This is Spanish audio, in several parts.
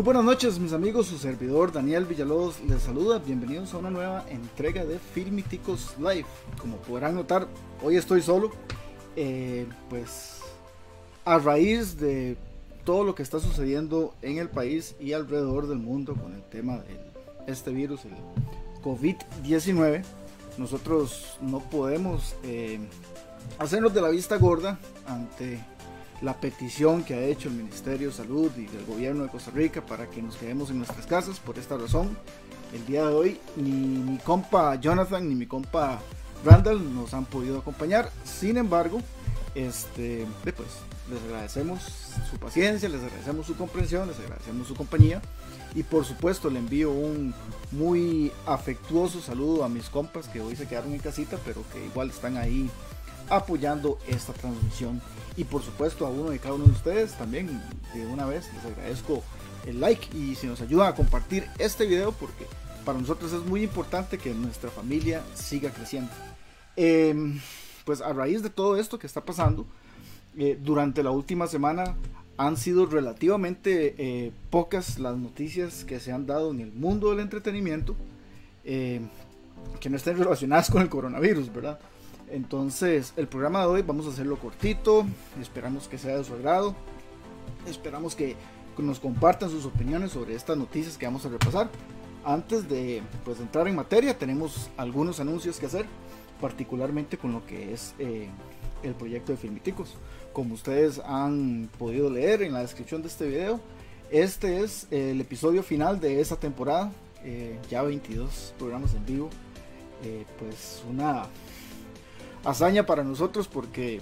Muy buenas noches mis amigos, su servidor Daniel Villalobos les saluda, bienvenidos a una nueva entrega de Filmiticos Live. Como podrán notar, hoy estoy solo, eh, pues a raíz de todo lo que está sucediendo en el país y alrededor del mundo con el tema de este virus, el COVID-19, nosotros no podemos eh, hacernos de la vista gorda ante la petición que ha hecho el Ministerio de Salud y del gobierno de Costa Rica para que nos quedemos en nuestras casas. Por esta razón, el día de hoy ni mi compa Jonathan ni mi compa Randall nos han podido acompañar. Sin embargo, este, pues, les agradecemos su paciencia, les agradecemos su comprensión, les agradecemos su compañía y por supuesto le envío un muy afectuoso saludo a mis compas que hoy se quedaron en casita, pero que igual están ahí apoyando esta transmisión. Y por supuesto a uno de cada uno de ustedes también de una vez les agradezco el like y si nos ayudan a compartir este video porque para nosotros es muy importante que nuestra familia siga creciendo. Em, pues a raíz de todo esto que está pasando, eh, durante la última semana han sido relativamente eh, pocas las noticias que se han dado en el mundo del entretenimiento eh, que no estén relacionadas con el coronavirus, ¿verdad? Entonces, el programa de hoy vamos a hacerlo cortito, esperamos que sea de su agrado, esperamos que nos compartan sus opiniones sobre estas noticias que vamos a repasar. Antes de pues, entrar en materia, tenemos algunos anuncios que hacer, particularmente con lo que es eh, el proyecto de Filmiticos. Como ustedes han podido leer en la descripción de este video, este es el episodio final de esta temporada, eh, ya 22 programas en vivo. Eh, pues una hazaña para nosotros porque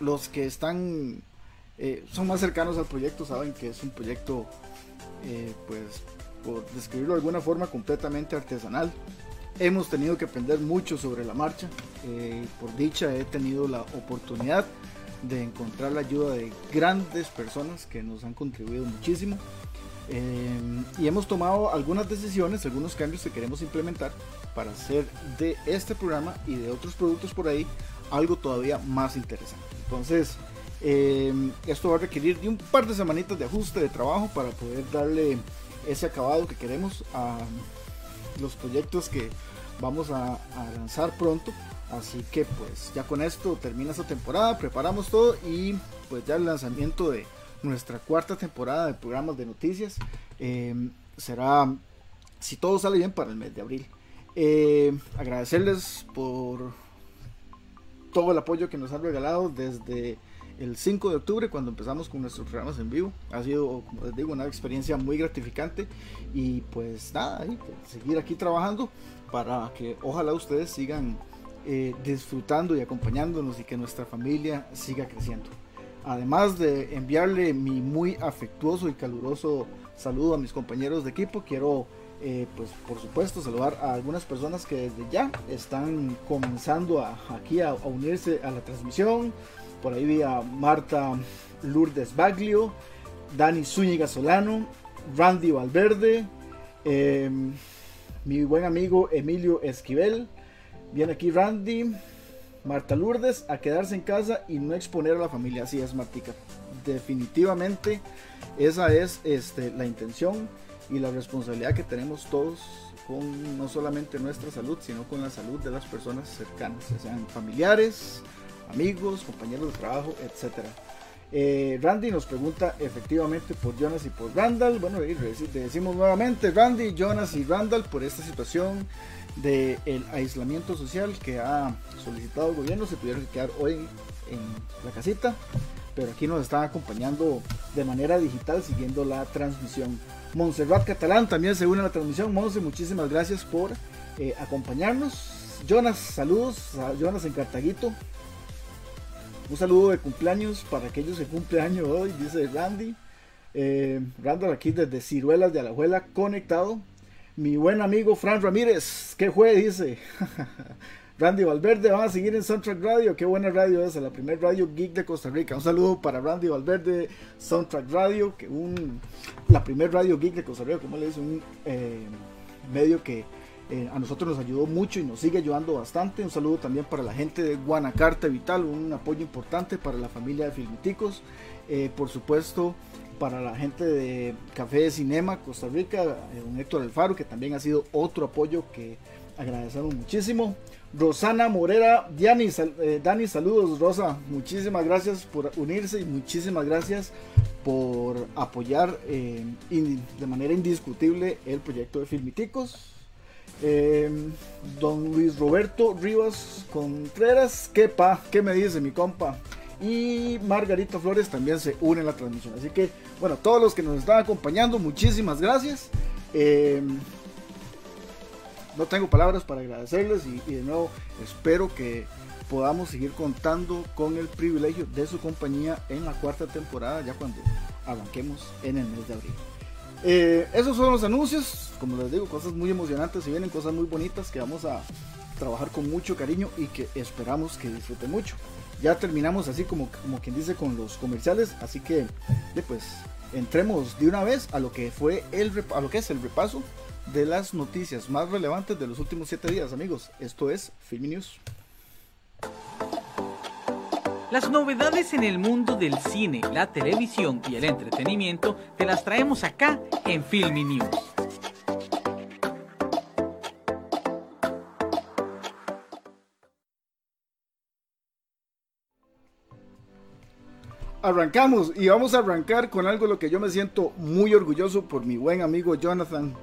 los que están eh, son más cercanos al proyecto saben que es un proyecto eh, pues por describirlo de alguna forma completamente artesanal. Hemos tenido que aprender mucho sobre la marcha. Eh, por dicha he tenido la oportunidad de encontrar la ayuda de grandes personas que nos han contribuido muchísimo. Y hemos tomado algunas decisiones algunos cambios que queremos implementar para hacer de este programa y de otros productos por ahí algo todavía más interesante. Entonces, em, esto va a requerir de un par de semanitas de ajuste de trabajo para poder darle ese acabado que queremos a los proyectos que vamos a, lanzar pronto. Así que pues ya con esto termina esta temporada, preparamos todo y pues ya el lanzamiento de nuestra cuarta temporada de programas de noticias em, será, si todo sale bien, para el mes de abril. Eh, agradecerles por todo el apoyo que nos han regalado desde el 5 de octubre cuando empezamos con nuestros programas en vivo. Ha sido, como les digo, una experiencia muy gratificante y pues nada, pues, seguir aquí trabajando para que ojalá ustedes sigan eh, disfrutando y acompañándonos y que nuestra familia siga creciendo. Además de enviarle mi muy afectuoso y caluroso saludo a mis compañeros de equipo, quiero eh, pues por supuesto saludar a algunas personas que desde ya están comenzando a, aquí a, unirse a la transmisión. Por ahí vi a Marta Lourdes Baglio, Dani Zúñiga Solano, Randy Valverde, em, mi buen amigo Emilio Esquivel. Viene aquí Randy, Marta Lourdes, a quedarse en casa y no exponer a la familia. Así es, Martica. Definitivamente esa es este, la intención y la responsabilidad que tenemos todos con no solamente nuestra salud, sino con la salud de las personas cercanas, sean familiares, amigos, compañeros de trabajo, etc. Eh, Randy nos pregunta efectivamente por Jonas y por Randall. Bueno, y decimos nuevamente Randy, Jonas y Randall por esta situación del el aislamiento social que ha solicitado el gobierno. Se pudieron quedar hoy en la casita, pero aquí nos están acompañando de manera digital siguiendo la transmisión. Montserrat Catalán también se une a la transmisión. Monse, muchísimas gracias por eh, acompañarnos. Jonas, saludos Jonas en Cartaguito. Un saludo de cumpleaños para aquellos que cumpleaños hoy, dice Randy. Eh, Randall aquí desde Ciruelas de Alajuela conectado. Mi buen amigo Fran Ramírez, ¿qué fue? Dice. Randy Valverde, van a seguir en Soundtrack Radio. Qué buena radio es, la primer radio geek de Costa Rica. Un saludo para Randy Valverde, Soundtrack Radio, que un, la primer radio geek de Costa Rica, como le dice, un eh, medio que eh, a nosotros nos ayudó mucho y nos sigue ayudando bastante. Un saludo también para la gente de Guanacarta Vital, un apoyo importante para la familia de Filmiticos. Eh, por supuesto, para la gente de Café de Cinema Costa Rica, eh, don Héctor Alfaro, que también ha sido otro apoyo que agradecemos muchísimo. Rosana Morera, Dani, eh, Dani, saludos Rosa, muchísimas gracias por unirse y muchísimas gracias por apoyar eh, de manera indiscutible el proyecto de Filmiticos. don Luis Roberto Rivas Contreras, ¿qué pa? ¿Qué me dice mi compa? y Margarita Flores también se une a la transmisión. Así que, bueno, todos los que nos están acompañando, muchísimas gracias. No tengo palabras para agradecerles y, de nuevo espero que podamos seguir contando con el privilegio de su compañía en la cuarta temporada, ya cuando arranquemos en el mes de abril. Eh, esos son los anuncios, como les digo, cosas muy emocionantes y vienen cosas muy bonitas que vamos a trabajar con mucho cariño y que esperamos que disfruten mucho ya terminamos así como, como quien dice con los comerciales, así que pues entremos de una vez a lo que fue el a lo que es el repaso de las noticias más relevantes de los últimos siete días, amigos. Esto es Film News. Las novedades en el mundo del cine, la televisión y el entretenimiento te las traemos acá en Film News. arrancamos y vamos a arrancar con algo de lo que yo me siento muy orgulloso por mi buen amigo Jonathan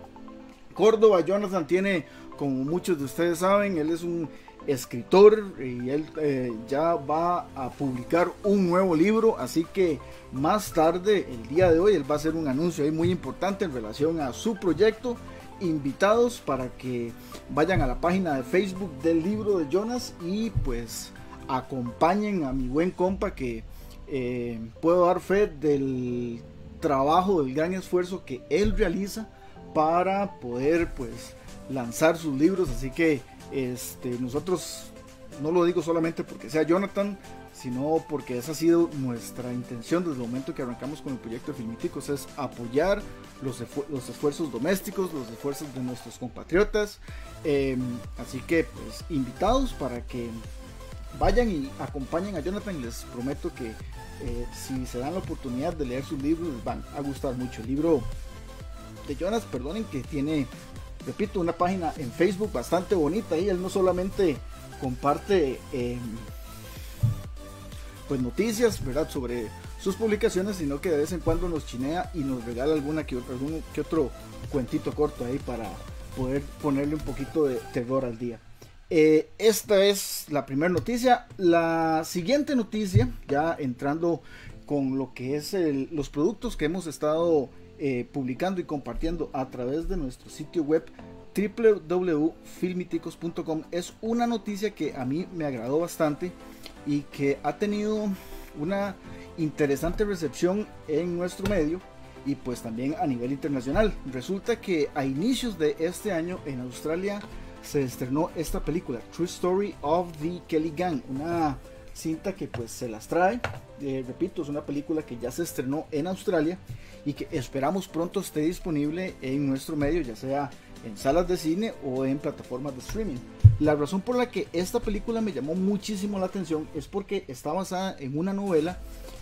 Córdoba. Jonathan tiene, como muchos de ustedes saben, él es un escritor y él eh, ya va a publicar un nuevo libro, así que más tarde, el día de hoy, él va a hacer un anuncio ahí muy importante en relación a su proyecto. Invitados para que vayan a la página de Facebook del libro de Jonas y pues acompañen a mi buen compa que eh, puedo dar fe del trabajo, del gran esfuerzo que él realiza para poder pues lanzar sus libros. Así que este, nosotros no lo digo solamente porque sea Jonathan, sino porque esa ha sido nuestra intención desde el momento que arrancamos con el proyecto de Filmíticos, es apoyar los, los esfuerzos domésticos, los esfuerzos de nuestros compatriotas. Em, así que pues invitados para que vayan y acompañen a Jonathan. Les prometo que eh, si se dan la oportunidad de leer sus libros, les van a gustar mucho. El libro Jonas, perdonen, que tiene, repito, una página en Facebook bastante bonita. Y él no solamente comparte em, pues noticias, ¿verdad? Sobre sus publicaciones, sino que de vez en cuando nos chinea y nos regala alguna que, algún que otro cuentito corto ahí para poder ponerle un poquito de terror al día. Eh, esta es la primera noticia. La siguiente noticia, ya entrando con lo que es los productos que hemos estado eh, publicando y compartiendo a través de nuestro sitio web www.filmiticos.com es una noticia que a mí me agradó bastante y que ha tenido una interesante recepción en nuestro medio y pues también a nivel internacional. Resulta que a inicios de este año en Australia se estrenó esta película, True Story of the Kelly Gang, una cinta que pues se las trae, eh, repito, es una película que ya se estrenó en Australia y que esperamos pronto esté disponible en nuestro medio, ya sea en salas de cine o en plataformas de streaming. La razón por la que esta película me llamó muchísimo la atención es porque está basada en una novela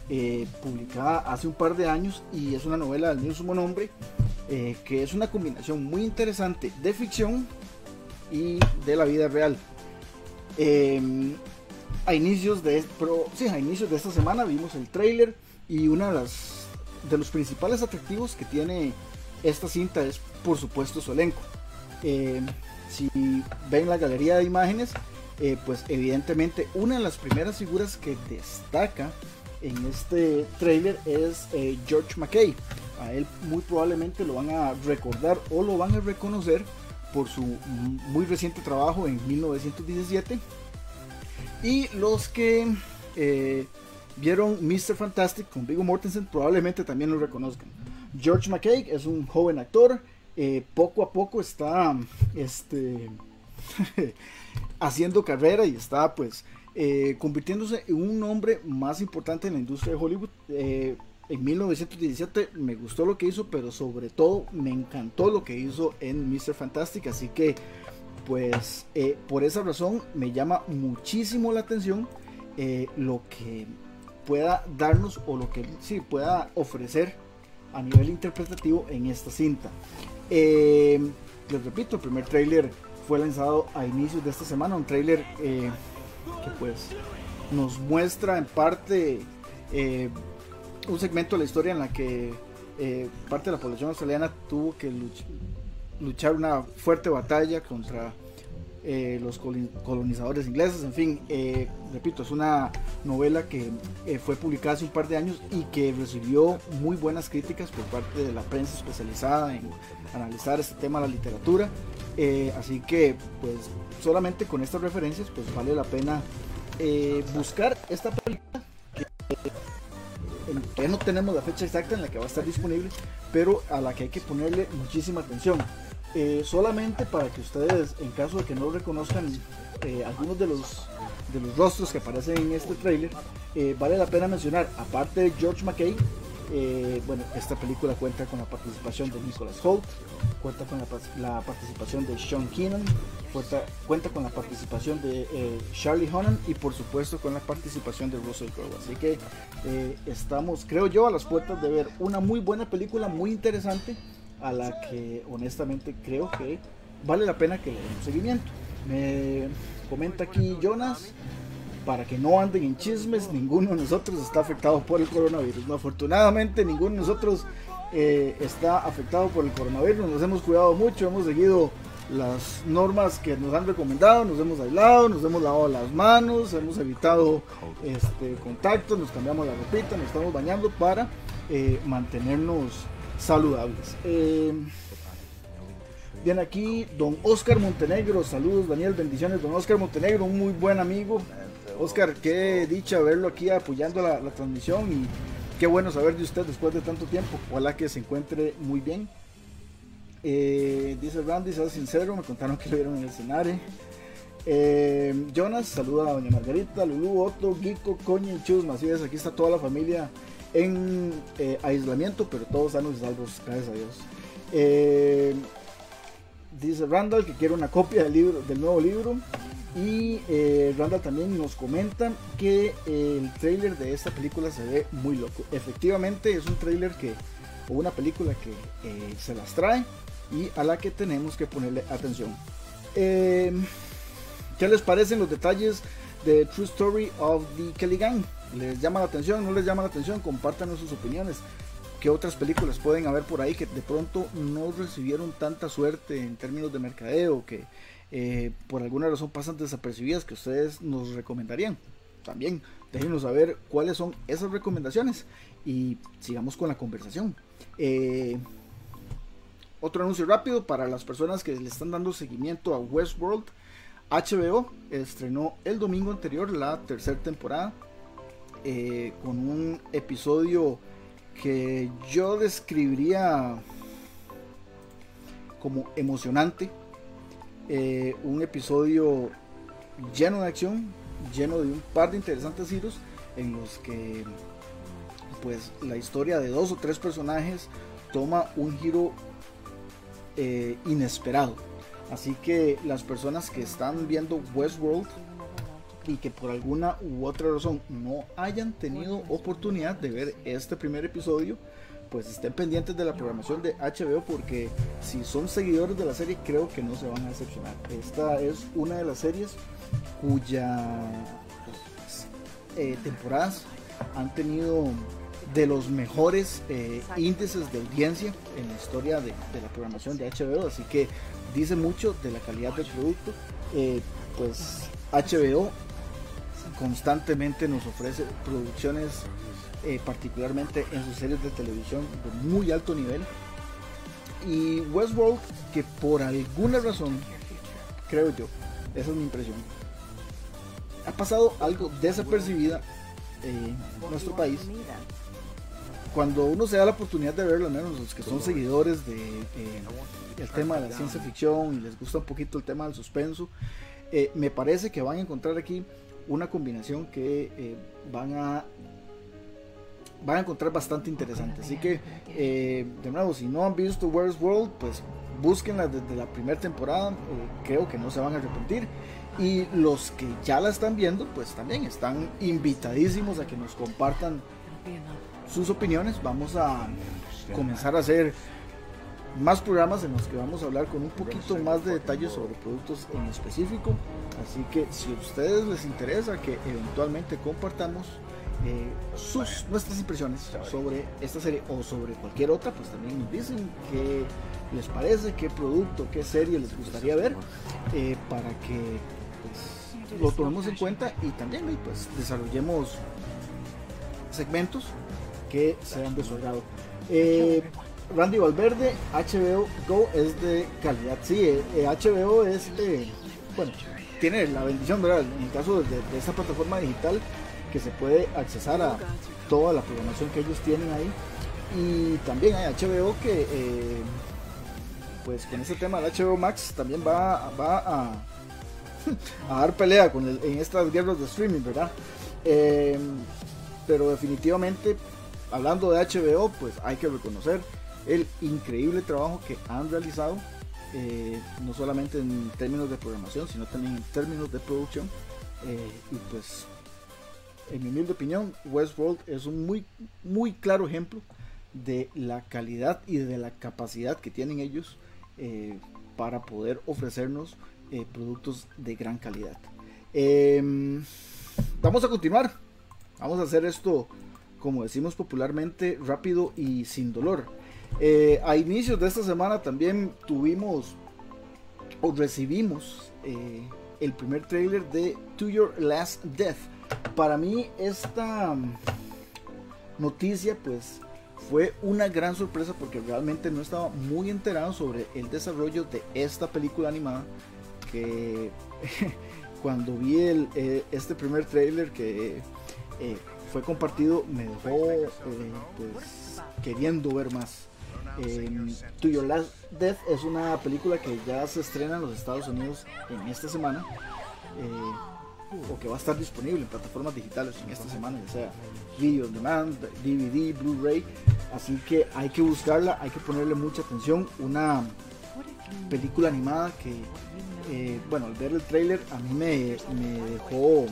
eh, publicada hace un par de años y es una novela del mismo nombre, eh, que es una combinación muy interesante de ficción y de la vida real. Em, a inicios de a inicios de esta semana vimos el trailer y una de los principales atractivos que tiene esta cinta es por supuesto su elenco. Em, si ven la galería de imágenes, eh, pues evidentemente una de las primeras figuras que destaca en este trailer es eh, George McKay. A él muy probablemente lo van a recordar o lo van a reconocer por su muy reciente trabajo en 1917. Y los que eh, vieron Mr. Fantastic con Viggo Mortensen probablemente también lo reconozcan. George McKay es un joven actor, eh, poco a poco está este, haciendo carrera y está pues eh, convirtiéndose en un hombre más importante en la industria de Hollywood en 1917 me gustó lo que hizo, pero sobre todo me encantó lo que hizo en Mr. Fantastic, así que pues eh, por esa razón me llama muchísimo la atención eh, lo que pueda darnos o lo que sí pueda ofrecer a nivel interpretativo en esta cinta. Eh, les repito, el primer tráiler fue lanzado a inicios de esta semana, un tráiler eh, que pues nos muestra en parte un segmento de la historia en la que parte de la población australiana tuvo que luchar una fuerte batalla contra eh, los colonizadores ingleses, en fin, eh, repito, es una novela que eh, fue publicada hace un par de años y que recibió muy buenas críticas por parte de la prensa especializada en analizar este tema de la literatura, así que pues solamente con estas referencias pues vale la pena buscar esta película que no tenemos la fecha exacta en la que va a estar disponible, pero a la que hay que ponerle muchísima atención. Eh, solamente para que ustedes, en caso de que no reconozcan eh, algunos de los, de los rostros que aparecen en este trailer, eh, vale la pena mencionar, aparte de George McKay, bueno, esta película cuenta con la participación de Nicholas Holt, cuenta con la, participación de Sean Keenan, cuenta, cuenta con la participación de Charlie Hunnam y por supuesto con la participación de Russell Crowe. Así que estamos, creo yo, a las puertas de ver una muy buena película, muy interesante a la que honestamente creo que vale la pena que le demos seguimiento. Me comenta aquí Jonas, para que no anden en chismes, ninguno de nosotros está afectado por el coronavirus. No, afortunadamente ninguno de nosotros eh, está afectado por el coronavirus. Nos hemos cuidado mucho, hemos seguido las normas que nos han recomendado, nos hemos aislado, nos hemos lavado las manos, hemos evitado este, contacto, nos cambiamos la ropita, nos estamos bañando para eh, mantenernos saludables. Eh, bien aquí, don Oscar Montenegro, saludos Daniel, bendiciones, don Oscar Montenegro, un muy buen amigo. Oscar, qué dicha verlo aquí apoyando la, transmisión y qué bueno saber de usted después de tanto tiempo. Ojalá que se encuentre muy bien. Eh, dice Randy, sea sincero, me contaron que lo vieron en el escenario. Eh, Jonas, saluda a doña Margarita, Lulu, Otto, Gico, Coña y Chusma. Así es, aquí está toda la familia en eh, aislamiento, pero todos sanos y salvos, gracias a Dios. Eh, dice Randall que quiere una copia del, libro, del nuevo libro. Y eh, Randall también nos comenta que el trailer de esta película se ve muy loco. Efectivamente es un trailer que, o una película que se las trae y a la que tenemos que ponerle atención. ¿Qué les parecen los detalles de True Story of the Kelly Gang? Les llama la atención, no les llama la atención, compartan sus opiniones. ¿Qué otras películas pueden haber por ahí que de pronto no recibieron tanta suerte en términos de mercadeo, que eh, por alguna razón pasan desapercibidas, que ustedes nos recomendarían? También déjenos saber cuáles son esas recomendaciones y sigamos con la conversación. Eh, otro anuncio rápido para las personas que le están dando seguimiento a Westworld. HBO estrenó el domingo anterior la tercera temporada eh, con un episodio que yo describiría como emocionante. Eh, un episodio lleno de acción, lleno de un par de interesantes giros en los que pues la historia de dos o tres personajes toma un giro eh, inesperado. Así que las personas que están viendo Westworld y que por alguna u otra razón no hayan tenido oportunidad de ver este primer episodio, pues estén pendientes de la programación de HBO porque si son seguidores de la serie creo que no se van a decepcionar. Esta es una de las series cuya pues, eh, temporadas han tenido de los mejores eh, índices de audiencia en la historia de, la programación de HBO, así que dice mucho de la calidad del producto. Eh, pues HBO constantemente nos ofrece producciones, eh, particularmente en sus series de televisión de muy alto nivel. Y Westworld, que por alguna razón, creo yo, esa es mi impresión, ha pasado algo desapercibida en nuestro país. Cuando uno se da la oportunidad de verlo, al menos los que son seguidores de eh, tema de la ciencia ficción y les gusta un poquito el tema del suspenso, eh, me parece que van a encontrar aquí una combinación que eh, van a van a encontrar bastante interesante. Así que, eh, de nuevo, si no han visto Where's World, pues búsquenla desde la primera temporada. Eh, creo que no se van a arrepentir. Y los que ya la están viendo, pues también están invitadísimos a que nos compartan sus opiniones. Vamos a comenzar a hacer más programas en los que vamos a hablar con un poquito más de detalles sobre productos en específico. Así que si a ustedes les interesa que eventualmente compartamos eh, sus nuestras impresiones sobre esta serie o sobre cualquier otra, pues también nos dicen qué les parece, qué producto, qué serie les gustaría ver eh, para que pues, lo tomemos en cuenta y también pues desarrollemos segmentos que sean de su agrado. Eh, Randy Valverde, HBO Go es de calidad. Sí, HBO es de, bueno, tiene la bendición, ¿verdad? En el caso de, de esta plataforma digital, que se puede accesar a toda la programación que ellos tienen ahí. Y también hay HBO que, eh, pues con ese tema del HBO Max también va, va a, dar pelea con en estas guerras de streaming, ¿verdad? Eh, pero definitivamente, hablando de HBO, pues hay que reconocer el increíble trabajo que han realizado, eh, no solamente en términos de programación, sino también en términos de producción. y pues en mi humilde opinión, Westworld es un muy, muy claro ejemplo de la calidad y de la capacidad que tienen ellos eh, para poder ofrecernos eh, productos de gran calidad. Em, vamos a continuar. Vamos a hacer esto, como decimos popularmente, rápido y sin dolor. Eh, a inicios de esta semana también tuvimos o recibimos el primer trailer de To Your Last Death para mí esta noticia pues fue una gran sorpresa porque realmente no estaba muy enterado sobre el desarrollo de esta película animada que cuando vi el, eh, este primer trailer que eh, fue compartido me dejó eh, pues, queriendo ver más. To Your Last Death es una película que ya se estrena en los Estados Unidos en esta semana o que va a estar disponible en plataformas digitales en esta semana, ya sea video on demand, DVD, Blu-ray. Así que hay que buscarla, hay que ponerle mucha atención. Una película animada que, eh, bueno, al ver el trailer a mí me, me, dejó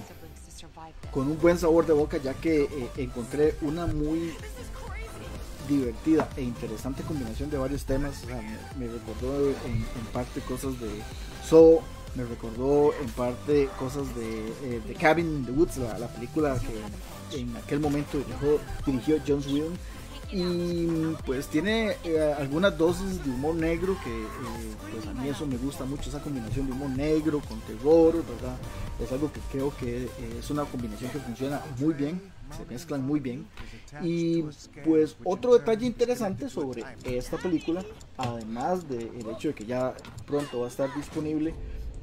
con un buen sabor de boca, ya que eh, encontré una muy divertida e interesante combinación de varios temas. me, recordó en, parte cosas de So me recordó en parte cosas de, eh, Cabin in the Woods, la, película que en aquel momento dirigió, dirigió John. Y pues tiene eh, algunas dosis de humor negro que eh, pues a mí eso me gusta mucho, esa combinación de humor negro con terror. Es algo que creo que es una combinación que funciona muy bien, se mezclan muy bien. Y pues otro detalle interesante sobre esta película, además del hecho de que ya pronto va a estar disponible,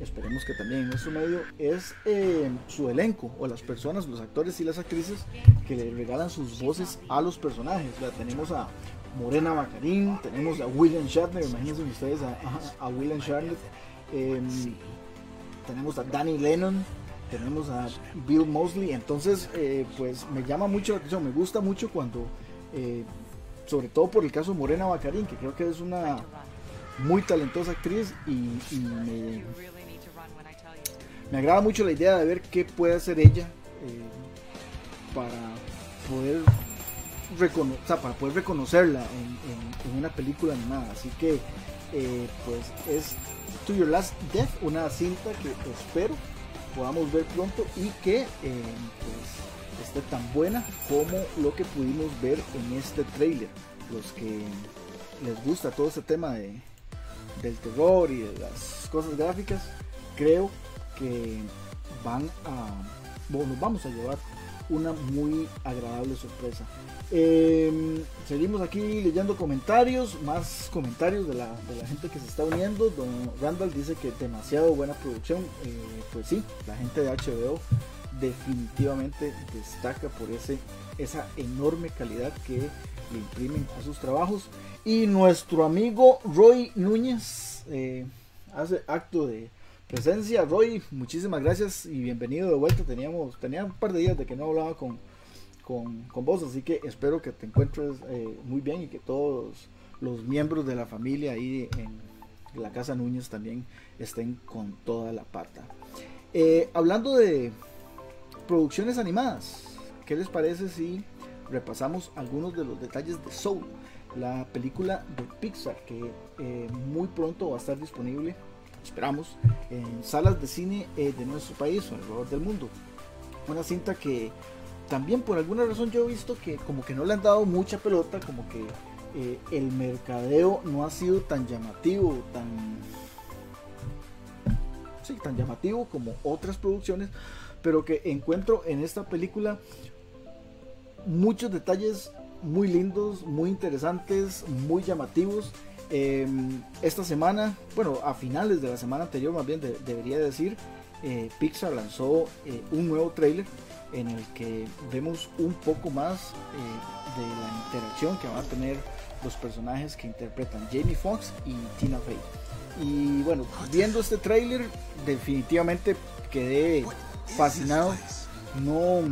esperemos que también en nuestro medio, es eh, su elenco o las personas, los actores y las actrices que le regalan sus voces a los personajes. tenemos a Morena Macarín, tenemos a William Shatner, imagínense ustedes a, William Shatner, em, tenemos a Danny Lennon, tenemos a Bill Mosley, entonces eh, pues me llama mucho la atención, me gusta mucho cuando, eh, sobre todo por el caso de Morena Bacarín, que creo que es una muy talentosa actriz y me, me agrada mucho la idea de ver qué puede hacer ella eh, para poder para poder reconocerla en, una película animada. Así que pues es To Your Last Death, una cinta que espero podamos ver pronto y que eh, pues, esté tan buena como lo que pudimos ver en este trailer. Los que les gusta todo este tema de, del terror y de las cosas gráficas, creo que van a, bueno, nos vamos a llevar una muy agradable sorpresa. Em, seguimos aquí leyendo comentarios, más comentarios de la, gente que se está uniendo. Don Randall dice que demasiado buena producción. Eh, pues sí, la gente de HBO definitivamente destaca por ese, esa enorme calidad que le imprimen a sus trabajos. Y nuestro amigo Roy Núñez eh, hace acto de presencia. Roy, muchísimas gracias y bienvenido de vuelta. Teníamos, tenía un par de días de que no hablaba con, con, vos, así que espero que te encuentres eh, muy bien y que todos los miembros de la familia ahí en la casa Núñez también estén con toda la pata. Eh, hablando de producciones animadas, ¿qué les parece si repasamos algunos de los detalles de Soul? La película de Pixar que eh, muy pronto va a estar disponible, esperamos, en salas de cine de nuestro país o alrededor del mundo. Una cinta que también por alguna razón yo he visto que como que no le han dado mucha pelota, como que el mercadeo no ha sido tan llamativo, tan sí, tan llamativo como otras producciones, pero que encuentro en esta película muchos detalles muy lindos, muy interesantes, muy llamativos. Em, esta semana, bueno, a finales de la semana anterior más bien debería decir, eh, Pixar lanzó eh, un nuevo trailer en el que vemos un poco más eh, de la interacción que van a tener los personajes que interpretan Jamie Foxx y Tina Fey. Y bueno, viendo este trailer definitivamente quedé fascinado. No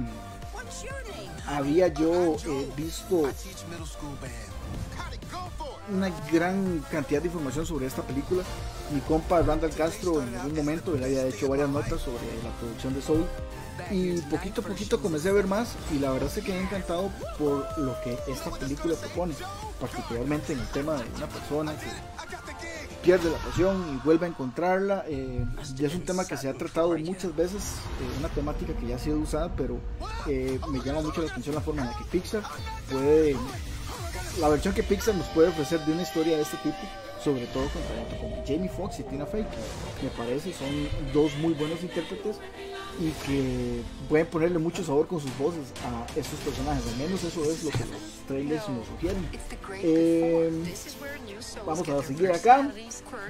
había yo visto una gran cantidad de información sobre esta película. Mi compa Randall Castro en algún momento le había hecho varias notas sobre la producción de Soul y poquito a poquito comencé a ver más y la verdad es que he encantado por lo que esta película propone, particularmente en el tema de una persona que pierde la pasión y vuelve a encontrarla. Eh, y es un tema que se ha tratado muchas veces, eh, una temática que ya ha sido usada, pero eh, me llama mucho la atención la forma en la que Pixar puede, la versión que Pixar nos puede ofrecer de una historia de este tipo, sobre todo con, con Jamie Foxx y Tina Fey, me parece son dos muy buenos intérpretes y que pueden ponerle mucho sabor con sus voces a estos personajes. Al menos eso es lo que los trailers nos sugieren. Eh, vamos a seguir acá.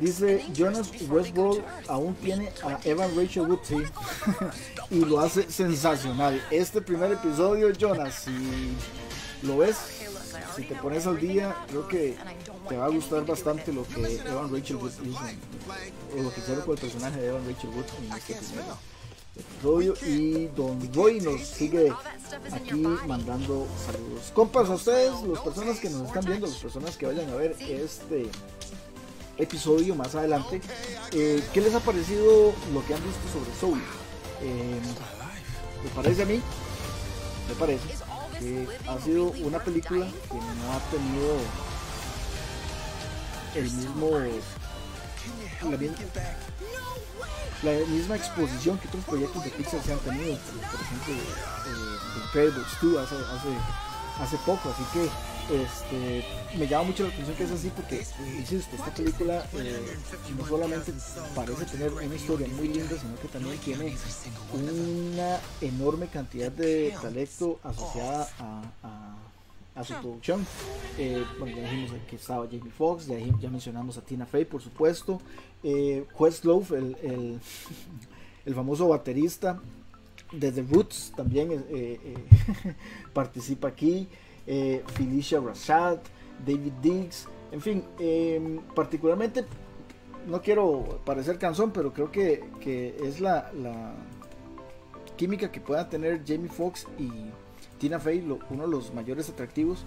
Dice Jonas Westworld aún tiene a Evan Rachel Wood y lo hace sensacional. Este primer episodio, Jonas, si lo ves, si te pones al día, creo que te va a gustar bastante lo que Evan Rachel Wood hizo, o lo que hicieron con el personaje de Evan Rachel Wood en este primer episodio. Y Don Roy nos sigue aquí mandando saludos. Compas a ustedes, las personas que nos están viendo, las personas que vayan a ver este episodio más adelante, eh, ¿qué les ha parecido lo que han visto sobre Soul? Eh, ¿Me parece a mí? Me parece ha sido una película que no ha tenido el mismo la misma exposición que otros proyectos de Pixar se han tenido, por, ejemplo, eh, The Incredibles 2 hace, hace, hace, poco, así que este, me llama mucho la atención que es así porque, insisto, esta película eh, no solamente parece tener una historia muy linda, sino que también tiene una enorme cantidad de talento asociada a a su producción. Eh, bueno, ya dijimos que estaba Jamie Foxx, ya, ya, mencionamos a Tina Fey, por supuesto. Eh, Questlove, el, el, famoso baterista de The Roots, también eh, eh participa aquí. Eh, Felicia Rashad, David Diggs, en fin, em, particularmente, no quiero parecer canzón, pero creo que, que es la, la química que pueda tener Jamie Foxx y Tina Fey, uno de los mayores atractivos.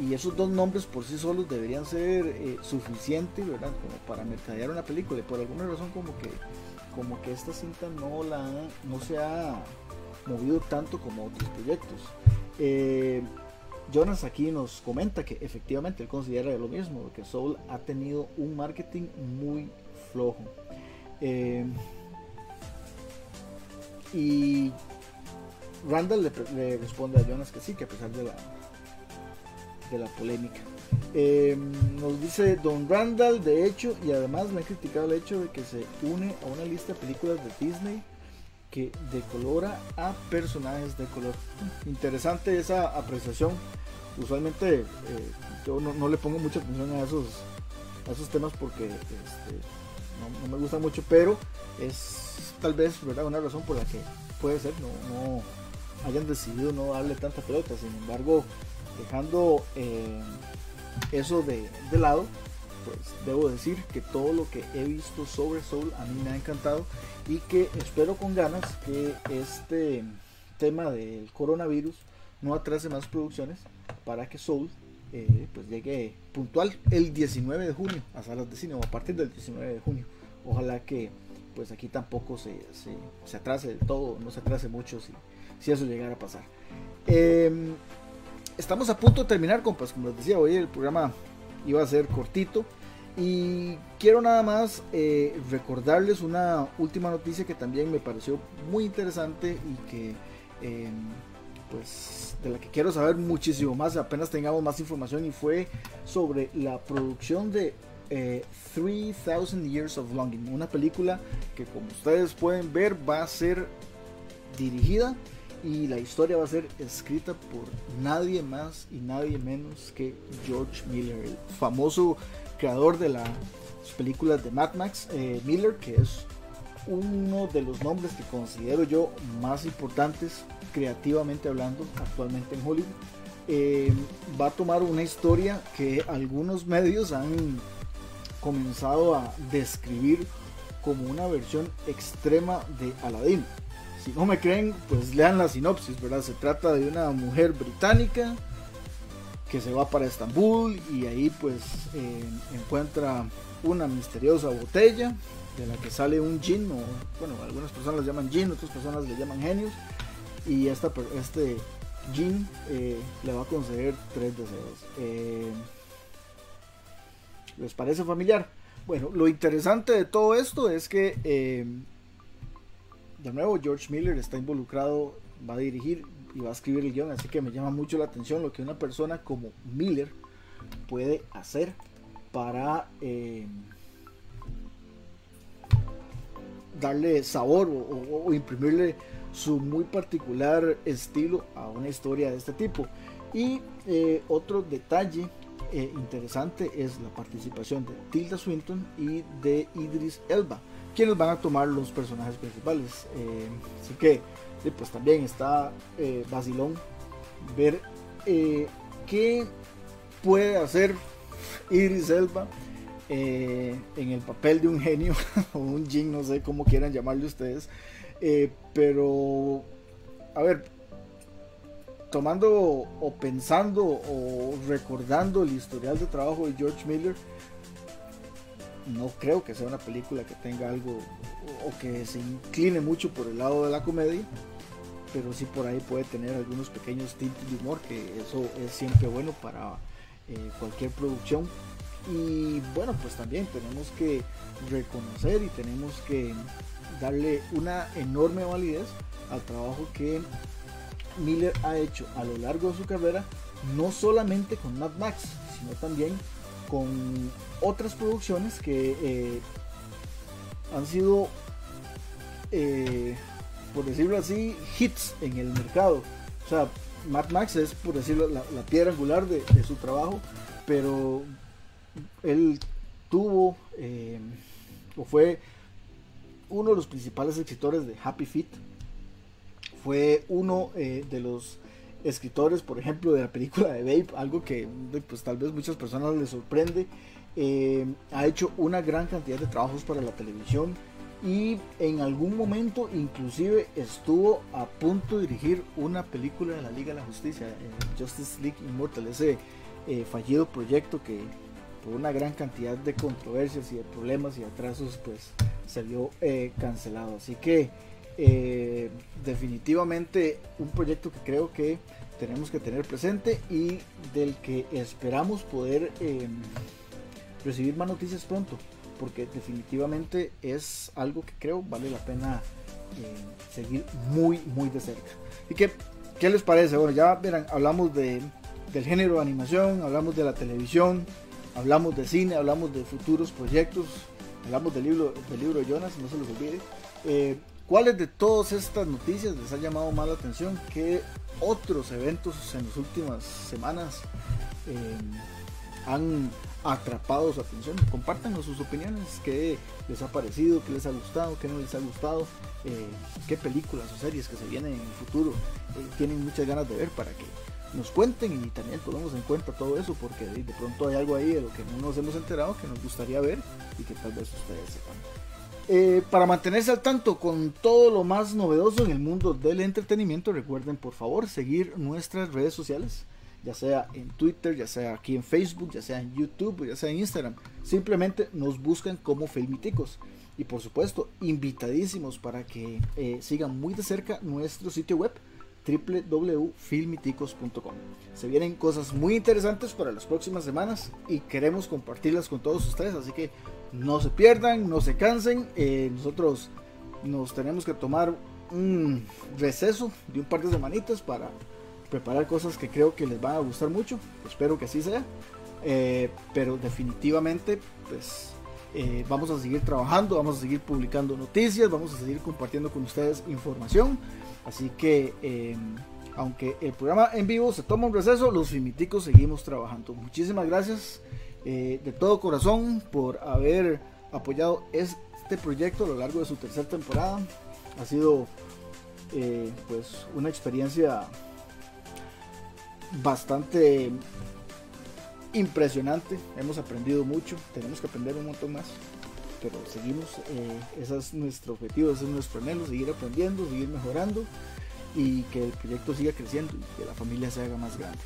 Y esos dos nombres por sí solos deberían ser eh, suficientes, ¿verdad? Como para mercadear una película. Y por alguna razón como que, como que esta cinta no, la, no se ha movido tanto como otros proyectos. Eh, Jonas aquí nos comenta que efectivamente él considera lo mismo, que Soul ha tenido un marketing muy flojo. Eh, y Randall le, responde a Jonas que sí, que a pesar de la, de la polémica. Eh, nos dice Don Randall, de hecho, y además me ha criticado el hecho de que se une a una lista de películas de Disney que decolora a personajes de color. Interesante esa apreciación. Usualmente eh, yo no, le pongo mucha atención a esos, a esos temas porque este, no, me gusta mucho, pero es tal vez ¿verdad? una razón por la que puede ser, no hayan decidido no darle tanta pelota. Sin embargo, dejando eh, eso de, lado, pues debo decir que todo lo que he visto sobre Soul a mí me ha encantado y que espero con ganas que este tema del coronavirus no atrase más producciones para que Soul eh, pues llegue puntual el 19 de junio a salas de cine o a partir del 19 de junio. Ojalá que pues aquí tampoco se, se, atrase del todo, no se atrase mucho si, si eso llegara a pasar. Em, estamos a punto de terminar, compas, como les decía, hoy el programa iba a ser cortito. Y quiero nada más eh, recordarles una última noticia que también me pareció muy interesante y que em, pues de la que quiero saber muchísimo más apenas tengamos más información y fue sobre la producción de 3000 eh, Years of Longing, una película que como ustedes pueden ver va a ser dirigida y la historia va a ser escrita por nadie más y nadie menos que George Miller, el famoso creador de las películas de Mad Max, eh, Miller, que es uno de los nombres que considero yo más importantes creativamente hablando actualmente en Hollywood. Eh, va a tomar una historia que algunos medios han comenzado a describir como una versión extrema de Aladdin. Si no me creen, pues lean la sinopsis, ¿verdad? Se trata de una mujer británica que se va para Estambul y ahí pues eh, encuentra una misteriosa botella de la que sale un jin, o bueno, algunas personas le llaman jin, otras personas le llaman genios, y esta, este jin eh, le va a conceder tres deseos. Eh, ¿Les parece familiar? Bueno, lo interesante de todo esto es que, de nuevo, George Miller está involucrado, va a dirigir y va a escribir el guion, así que me llama mucho la atención lo que una persona como Miller puede hacer para eh, darle sabor o, imprimirle su muy particular estilo a una historia de este tipo. Y eh, otro detalle eh, interesante es la participación de Tilda Swinton y de Idris Elba, quienes van a tomar los personajes principales. así que y pues también está eh, Basilón ver eh, qué puede hacer Iris Elba eh, en el papel de un genio o un jin, no sé cómo quieran llamarle ustedes. pero, a ver, tomando o pensando o recordando el historial de trabajo de George Miller, no creo que sea una película que tenga algo o que se incline mucho por el lado de la comedia pero sí por ahí puede tener algunos pequeños tintes de humor, que eso es siempre bueno para eh, cualquier producción. Y bueno, pues también tenemos que reconocer y tenemos que darle una enorme validez al trabajo que Miller ha hecho a lo largo de su carrera, no solamente con Mad Max, sino también con otras producciones que eh, han sido eh, por decirlo así, hits en el mercado. O sea, Mad Max es, por decirlo, la, piedra angular de, su trabajo, pero él tuvo eh, o fue uno de los principales escritores de Happy Feet. Fue uno de los escritores, por ejemplo, de la película de Babe, algo que pues tal vez muchas personas les sorprende. Eh, ha hecho una gran cantidad de trabajos para la televisión y en algún momento inclusive estuvo a punto de dirigir una película de la Liga de la Justicia, eh, Justice League Immortal, ese eh, fallido proyecto que por una gran cantidad de controversias y de problemas y atrasos pues se vio cancelado. Así que definitivamente un proyecto que creo que tenemos que tener presente y del que esperamos poder recibir más noticias pronto porque definitivamente es algo que creo vale la pena eh, seguir muy, muy de cerca. ¿Y qué, qué les parece? Bueno, ya verán, hablamos de, del género de animación, hablamos de la televisión, hablamos de cine, hablamos de futuros proyectos, hablamos del libro, del libro de Jonas, no se los olvide. Eh, ¿Cuáles de todas estas noticias les ha llamado más la atención? ¿Qué otros eventos en las últimas semanas eh, han atrapado su atención. Compártanos sus opiniones, qué les ha parecido, qué les ha gustado, qué no les ha gustado, eh, qué películas o series que se vienen en el futuro eh, tienen muchas ganas de ver para que nos cuenten y también tomemos en cuenta todo eso porque de, pronto hay algo ahí de lo que no nos hemos enterado que nos gustaría ver y que tal vez ustedes sepan. Eh, para mantenerse al tanto con todo lo más novedoso en el mundo del entretenimiento, recuerden por favor seguir nuestras redes sociales ya sea en Twitter, ya sea aquí en Facebook, ya sea en YouTube, ya sea en Instagram. Simplemente nos buscan como Filmiticos. y por supuesto invitadísimos para que eh, sigan muy de cerca nuestro sitio web www.filmiticos.com. Se vienen cosas muy interesantes para las próximas semanas y queremos compartirlas con todos ustedes, así que no se pierdan, no se cansen. Eh, nosotros nos tenemos que tomar un receso de un par de semanitas para preparar cosas que creo que les van a gustar mucho. Espero que así sea. Eh, pero definitivamente, pues eh, vamos a seguir trabajando, vamos a seguir publicando noticias, vamos a seguir compartiendo con ustedes información. Así que, eh, aunque el programa en vivo se toma un receso, los fimiticos seguimos trabajando. Muchísimas gracias de todo corazón por haber apoyado este proyecto a lo largo de su tercera temporada. Ha sido pues una experiencia bastante impresionante. Hemos aprendido mucho, tenemos que aprender un montón más. Pero seguimos, eh, ese es nuestro objetivo, ese es nuestro anhelo, seguir aprendiendo, seguir mejorando y que el proyecto siga creciendo y que la familia se haga más grande.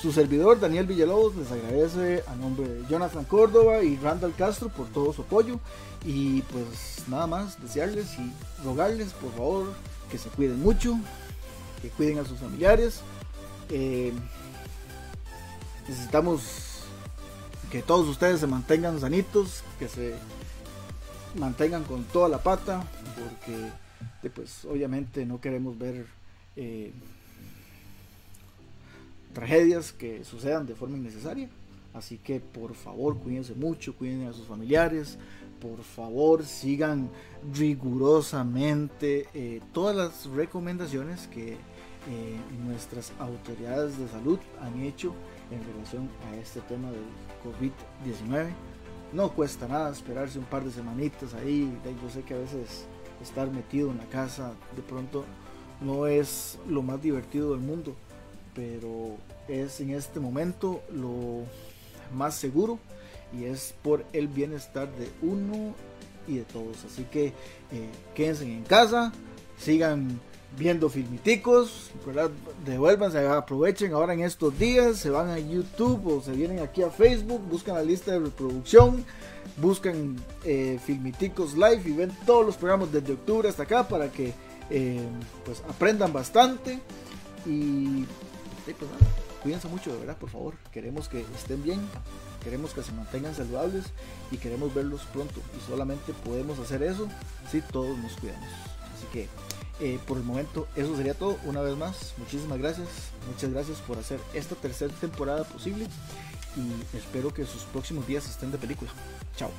Su servidor Daniel Villalobos les agradece a nombre de Jonathan Córdoba y Randall Castro por todo su apoyo y pues nada más desearles y rogarles por favor que se cuiden mucho, que cuiden a sus familiares, eh, necesitamos que todos ustedes se mantengan sanitos, que se mantengan con toda la pata, porque pues obviamente no queremos ver eh, tragedias que sucedan de forma innecesaria. Así que por favor cuídense mucho, cuiden a sus familiares, por favor sigan rigurosamente eh, todas las recomendaciones que eh, nuestras autoridades de salud han hecho en relación a este tema del COVID-19. No cuesta nada esperarse un par de semanitas ahí. Yo sé que a veces estar metido en la casa de pronto no es lo más divertido del mundo, pero es en este momento lo más seguro y es por el bienestar de uno y de todos. Así que eh, quédense en casa, sigan viendo filmiticos, ¿verdad? Devuélvanse, aprovechen ahora en estos días, se van a YouTube o se vienen aquí a Facebook, buscan la lista de reproducción, buscan eh, filmiticos live y ven todos los programas desde octubre hasta acá para que eh, pues aprendan bastante y pues cuídense mucho de verdad por favor, queremos que estén bien, queremos que se mantengan saludables y queremos verlos pronto y solamente podemos hacer eso si todos nos cuidamos. Así que eh, por el momento, eso sería todo. Una vez más, muchísimas gracias. Muchas gracias por hacer esta tercera temporada posible. Y espero que sus próximos días estén de película. Chao.